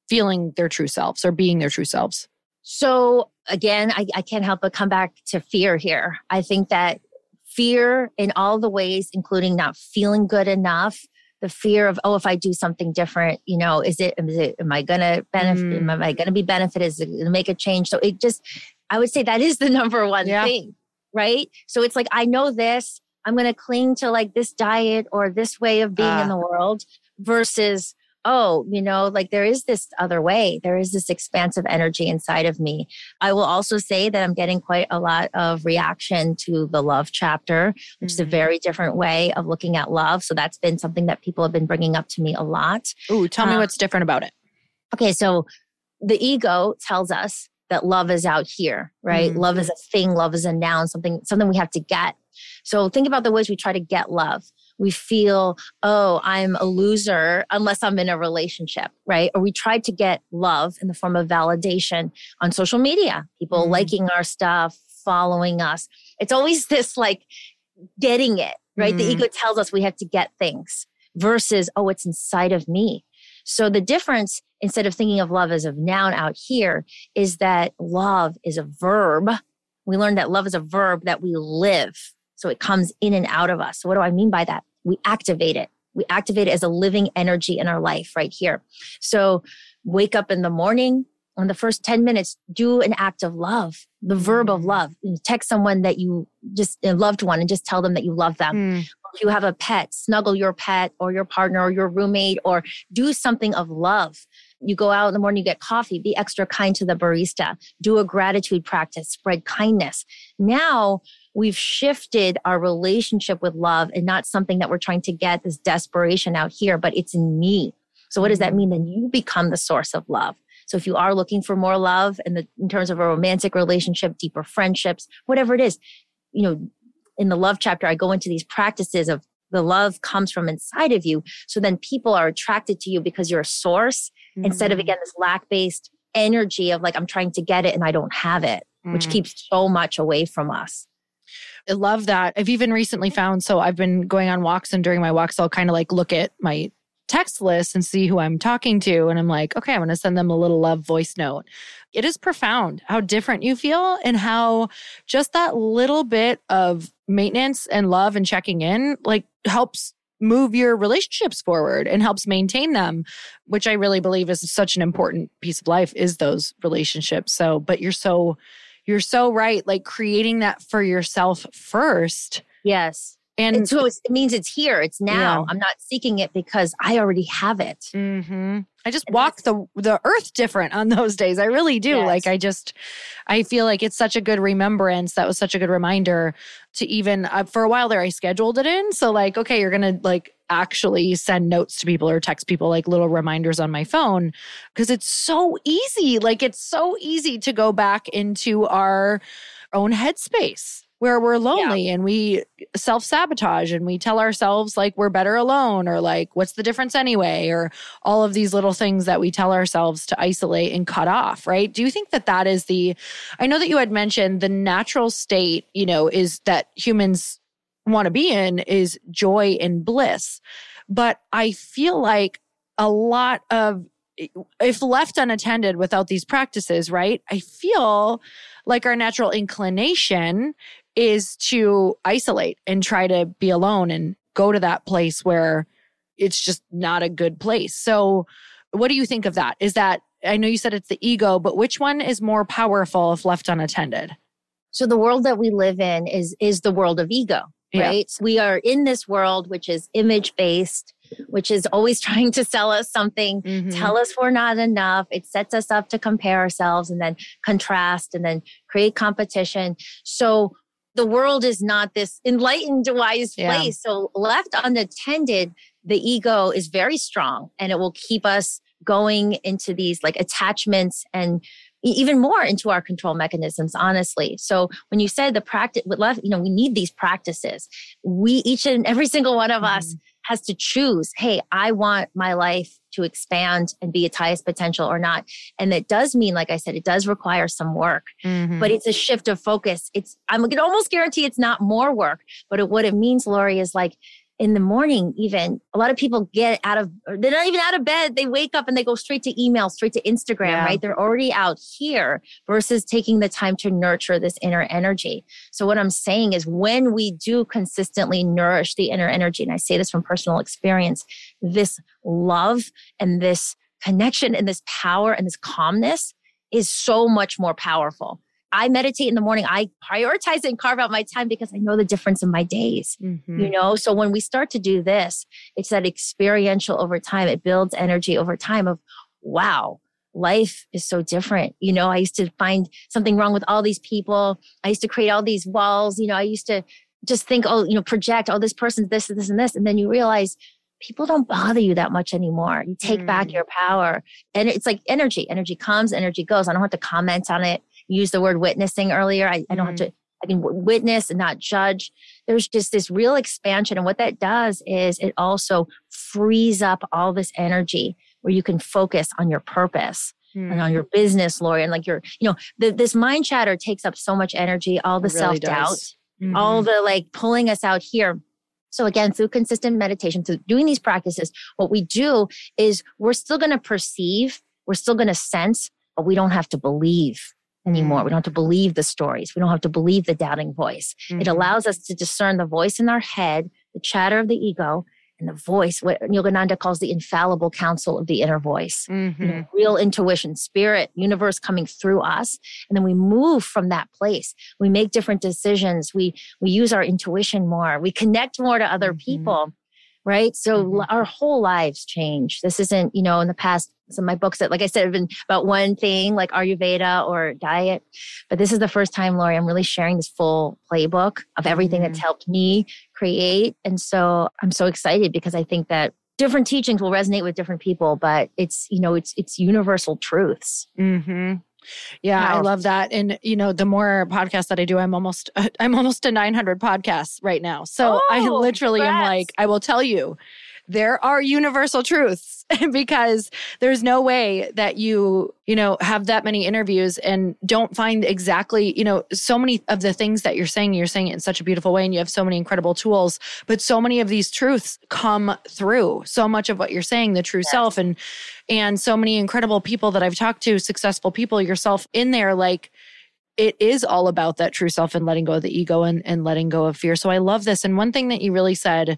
feeling their true selves or being their true selves? So again, I, I can't help but come back to fear here. I think that fear in all the ways, including not feeling good enough, the fear of oh if i do something different you know is it, is it am i gonna benefit mm. am i gonna be benefited is it gonna make a change so it just i would say that is the number one yeah. thing right so it's like i know this i'm gonna cling to like this diet or this way of being uh. in ah. the world versus oh, you know, like there is this other way. There is this expansive energy inside of me. I will also say that I'm getting quite a lot of reaction to the love chapter, which mm-hmm. is a mm-hmm. very different way of looking at love. So that's been something that people have been bringing up to me a lot. Ooh, tell me um, what's different about it. Okay, so the ego tells us that love is out here, right? Mm-hmm. Love is a thing, love is a noun, something something we have to get. So think about the ways we try to get love we feel, oh, I'm a loser unless I'm in a relationship, right? Or we try to get love in the form of validation on social media, people mm-hmm. liking our stuff, following us. It's always this like getting it, right? Mm-hmm. The ego tells us we have to get things versus, oh, it's inside of me. So the difference, instead of thinking of love as a noun out here, is that love is a verb. We learned that love is a verb that we live. So it comes in and out of us. So what do I mean by that? we activate it. We activate it as a living energy in our life right here. So wake up in the morning, on the first 10 minutes, do an act of love, the verb of mm. love. Text someone that you just a loved one and just tell them that you love them. Mm. If you have a pet, snuggle your pet or your partner or your roommate or do something of love. You go out in the morning, you get coffee, be extra kind to the barista, do a gratitude practice, spread kindness. Now we've shifted our relationship with love and not something that we're trying to get this desperation out here, but it's in me. So what does that mm-hmm. mean? Then you become the source of love. So if you are looking for more love in the in terms of a romantic relationship, deeper friendships, whatever it is, you know, in the love chapter, I go into these practices of the love comes from inside of you. So then people are attracted to you because you're a source mm-hmm. instead of mm-hmm. again this lack based energy of like, I'm trying to get it and I don't have it, mm-hmm. which keeps so much away from us. I love that. I've even recently found so I've been going on walks and during my walks I'll kind of like look at my text list and see who I'm talking to and I'm like, okay, I'm going to send them a little love voice note. It is profound how different you feel and how just that little bit of maintenance and love and checking in like helps move your relationships forward and helps maintain them, which I really believe is such an important piece of life is those relationships. So, but you're so you're so right like creating that for yourself first. Yes. And, so it means it's here. It's now. Yeah. I'm not seeking it because I already have it. Mm-hmm. I just and walk the the earth different on those days. I really do. Yes. Like I just, I feel like it's such a good remembrance. That was such a good reminder to even uh, for a while there. I scheduled it in. So like, okay, you're gonna like actually send notes to people or text people like little reminders on my phone because it's so easy. Like it's so easy to go back into our own headspace where we're lonely yeah. and we self sabotage and we tell ourselves like we're better alone or like what's the difference anyway or all of these little things that we tell ourselves to isolate and cut off, right? Do you think that that is the I know that you had mentioned the natural state, you know, is that humans want to be in is joy and bliss. But I feel like a lot of if left unattended without these practices, right? I feel like our natural inclination is to isolate and try to be alone and go to that place where it's just not a good place. So, what do you think of that? Is that, I know you said it's the ego, but which one is more powerful if left unattended? So, the world that we live in is, is the world of ego, right? Yeah. We are in this world, which is image based which is always trying to sell us something, mm-hmm. tell us we're not enough. It sets us up to compare ourselves and then contrast and then create competition. So the world is not this enlightened, wise yeah. place. So left unattended, the ego is very strong and it will keep us going into these like attachments and even more into our control mechanisms honestly so when you said the practice with left you know we need these practices we each and every single one of mm-hmm. us has to choose hey i want my life to expand and be its highest potential or not. And that does mean, like I said, it does require some work, mm-hmm. but it's a shift of focus. It's, I'm going to almost guarantee it's not more work, but it, what it means, Lori, is like in the morning, even a lot of people get out of, they're not even out of bed. They wake up and they go straight to email, straight to Instagram, yeah. right? They're already out here versus taking the time to nurture this inner energy. So, what I'm saying is when we do consistently nourish the inner energy, and I say this from personal experience, this love and this connection and this power and this calmness is so much more powerful I meditate in the morning. I prioritize and carve out my time because I know the difference in my days. Mm-hmm. You know, so when we start to do this, it's that experiential over time. It builds energy over time of, wow, life is so different. You know, I used to find something wrong with all these people. I used to create all these walls. You know, I used to just think, oh, you know, project, oh, this person's this and this and this. And then you realize people don't bother you that much anymore. You take mm. back your power. And it's like energy. Energy comes, energy goes. I don't have to comment on it used the word witnessing earlier. I, I don't mm-hmm. have to, I can witness and not judge. There's just this real expansion. And what that does is it also frees up all this energy where you can focus on your purpose. Mm-hmm. And on mm. your business, Lori, and like your, you know, the, this mind chatter takes up so much energy, all the really self doubt, mm-hmm. all the like pulling us out here. So again, through consistent meditation, through doing these practices, what we do is we're still going to perceive, we're still going to sense, but we don't have to believe anymore. We don't have to believe the stories. We don't have to believe the doubting voice. Mm-hmm. It allows us to discern the voice in our head, the chatter of the ego, and the voice, what Yogananda calls the infallible counsel of the inner voice. Mm-hmm. You know, mm-hmm. real intuition, spirit, universe coming through us. And then we move from that place. We make different decisions. We we use our intuition more. We connect more to other mm-hmm. people right? So mm-hmm. our whole lives change. This isn't, you know, in the past, some of my books that, like I said, have been about one thing, like Ayurveda or diet. But this is the first time, Lori, I'm really sharing this full playbook of everything mm-hmm. that's helped me create. And so I'm so excited because I think that different teachings will resonate with different people, but it's, you know, it's it's universal truths. Mm-hmm. Yeah, I love that. And you know, the more podcasts that I do, I'm almost I'm almost to 900 podcasts right now. So oh, I literally congrats. am like, I will tell you, there are universal truths because there's no way that you, you know, have that many interviews and don't find exactly, you know, so many of the things that you're saying, you're saying it in such a beautiful way and you have so many incredible tools, but so many of these truths come through so much of what you're saying, the true yes. self and and so many incredible people that I've talked to, successful people, yourself in there like it is all about that true self and letting go of the ego and, and letting go of fear. So I love this. And one thing that you really said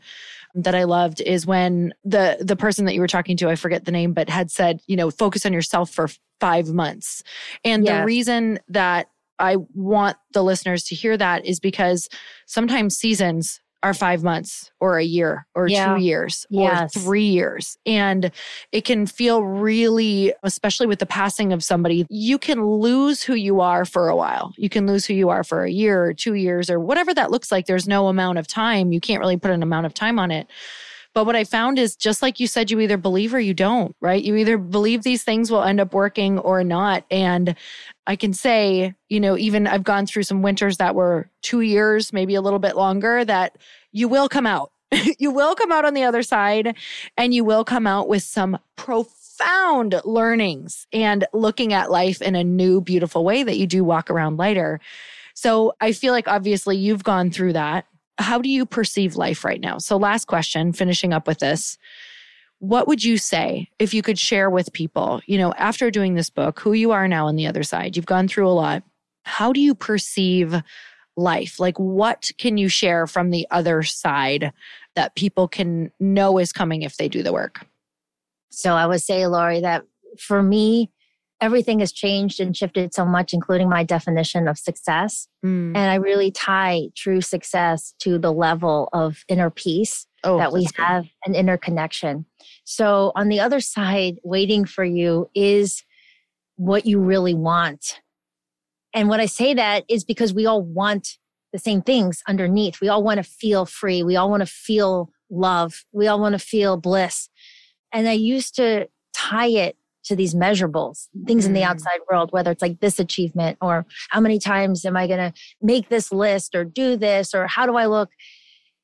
that I loved is when the the person that you were talking to, I forget the name, but had said, you know, focus on yourself for five months. And yes. the reason that I want the listeners to hear that is because sometimes seasons are five months or a year or yeah. two years yes. or three years. And it can feel really, especially with the passing of somebody, you can lose who you are for a while. You can lose who you are for a year or two years or whatever that looks like. There's no amount of time. You can't really put an amount of time on it. But what I found is just like you said, you either believe or you don't, right? You either believe these things will end up working or not. And I can say, you know, even I've gone through some winters that were two years, maybe a little bit longer, that you will come out. you will come out on the other side and you will come out with some profound learnings and looking at life in a new, beautiful way that you do walk around lighter. So I feel like obviously you've gone through that. How do you perceive life right now? So, last question, finishing up with this what would you say if you could share with people, you know, after doing this book, who you are now on the other side? You've gone through a lot. How do you perceive life? Like, what can you share from the other side that people can know is coming if they do the work? So, I would say, Lori, that for me, everything has changed and shifted so much, including my definition of success. Mm. And I really tie true success to the level of inner peace oh, that we have, an inner connection. So on the other side, waiting for you is what you really want. And when I say that is because we all want the same things underneath. We all want to feel free. We all want to feel love. We all want to feel bliss. And I used to tie it to these measurables, things mm. in the mm. outside world, whether it's like this achievement or how many times am I going to make this list or do this or how do I look?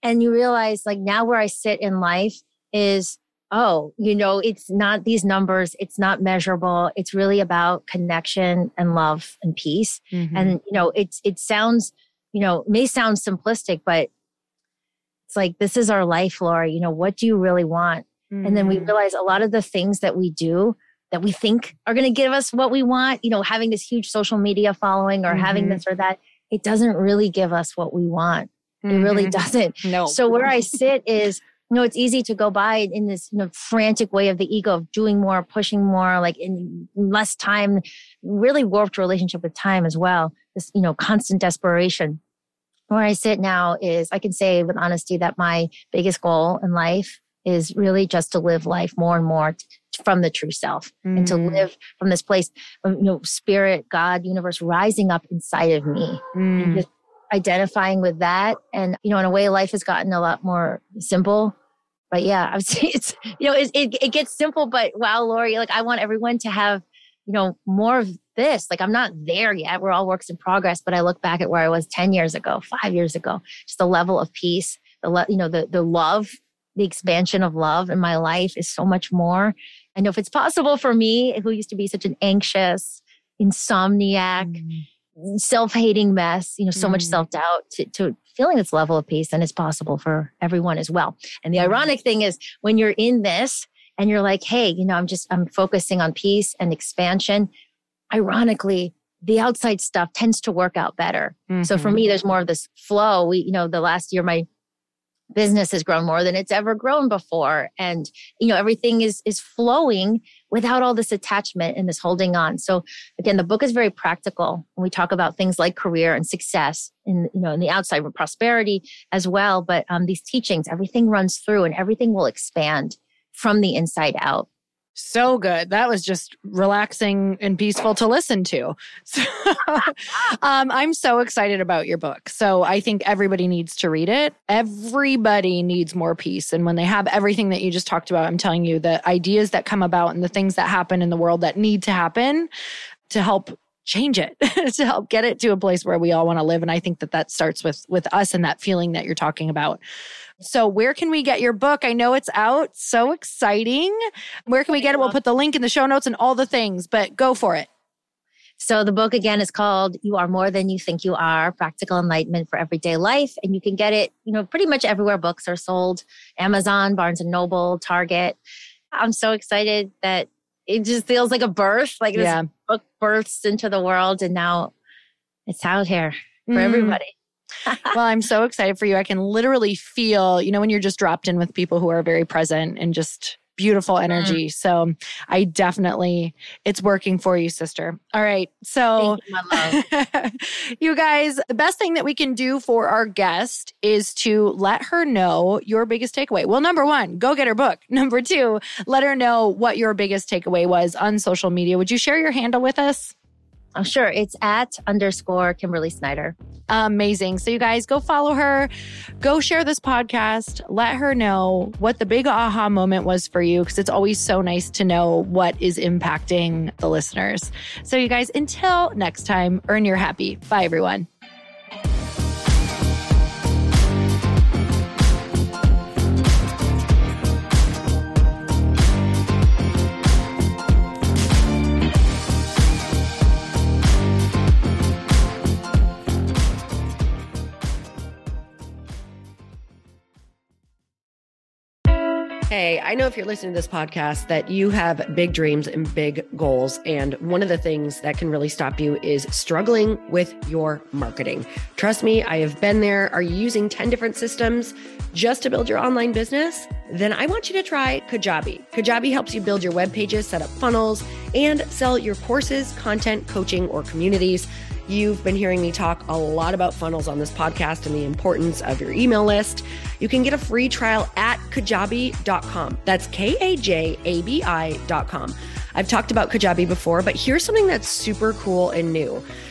And you realize like now where I sit in life is oh, you know, it's not these numbers, it's not measurable. It's really about connection and love and peace. Mm-hmm. And you know, it's it sounds, you know, may sound simplistic, but it's like this is our life, Lori. You know, what do you really want? Mm-hmm. And then we mm-hmm. realize a lot of the things that we do that we think are going to give us what we want, you know, having this huge social media following or mm-hmm. having this or that, it doesn't really give us what we want. It really mm-hmm. doesn't. No. So where I sit is you know, it's easy to go by in this you know, frantic way of the ego of doing more, pushing more, like in less time, really warped relationship with time as well. This, you know, constant desperation. Where I sit now is I can say with honesty that my biggest goal in life is really just to live life more and more from the true self mm. and to mm. live from this place of, you know, spirit, God, universe rising up inside of me. Mm. Just identifying with that. And, you know, in a way, life has gotten a lot more simple but yeah, I would say it's you know it, it, it gets simple, but wow, Lori, like I want everyone to have you know more of this. Like I'm not there yet. We're all works in progress, but I look back at where I was ten years ago, five years ago, just the level of peace, the le- you know the the love, the expansion of love in my life is so much more. I know if it's possible for me, who used to be such an anxious insomniac. Mm self-hating mess you know so mm. much self-doubt to, to feeling this level of peace and it's possible for everyone as well and the mm. ironic thing is when you're in this and you're like hey you know i'm just i'm focusing on peace and expansion ironically the outside stuff tends to work out better mm-hmm. so for me mm-hmm. there's more of this flow we you know the last year my business has grown more than it's ever grown before. And you know everything is is flowing without all this attachment and this holding on. So again the book is very practical. When we talk about things like career and success and you know in the outside with prosperity as well but um, these teachings everything runs through and everything will expand from the inside out so good. That was just relaxing and peaceful to listen to. So, um, I'm so excited about your book. So I think everybody needs to read it. Everybody needs more peace. And when they have everything that you just talked about, I'm telling you the ideas that come about and the things that happen in the world that need to happen to help change it to help get it to a place where we all want to live and i think that that starts with with us and that feeling that you're talking about so, where can we get your book? I know it's out. So exciting. Where can we get it? We'll put the link in the show notes and all the things, but go for it. So, the book again is called You Are More Than You Think You Are Practical Enlightenment for Everyday Life. And you can get it, you know, pretty much everywhere books are sold Amazon, Barnes and Noble, Target. I'm so excited that it just feels like a birth, like this yeah. Book births into the world. And now It's out here for mm. everybody. well, I'm so excited for you. I can literally feel, you know, when you're just dropped in with people who are very present and just beautiful mm. energy. Mm. So I definitely, it's working for you, sister. All right. So, you, you, guys, the best thing that we can do for our guest is to let her know your biggest takeaway. Well, number one, go get her book. Number two, let her know what your biggest takeaway was on social media. Would you share your handle with us? Oh, sure. It's at underscore Kimberly Snyder. Amazing. So, you guys go follow her, go share this podcast, let her know what the big aha moment was for you, because it's always so nice to know what is impacting the listeners. So, you guys, until next time, earn your happy. Bye, everyone. Hey, I know if you're listening to this podcast that you have big dreams and big goals. And one of the things that can really stop you is struggling with your marketing. Trust me, I have been there. Are you using 10 different systems just to build your online business? Then I want you to try Kajabi. Kajabi helps you build your web pages, set up funnels, and sell your courses, content, coaching, or communities. You've been hearing me talk a lot about funnels on this podcast and the importance of your email list. You can get a free trial at kajabi.com. That's K A J A B I.com. I've talked about Kajabi before, but here's something that's super cool and new.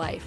life.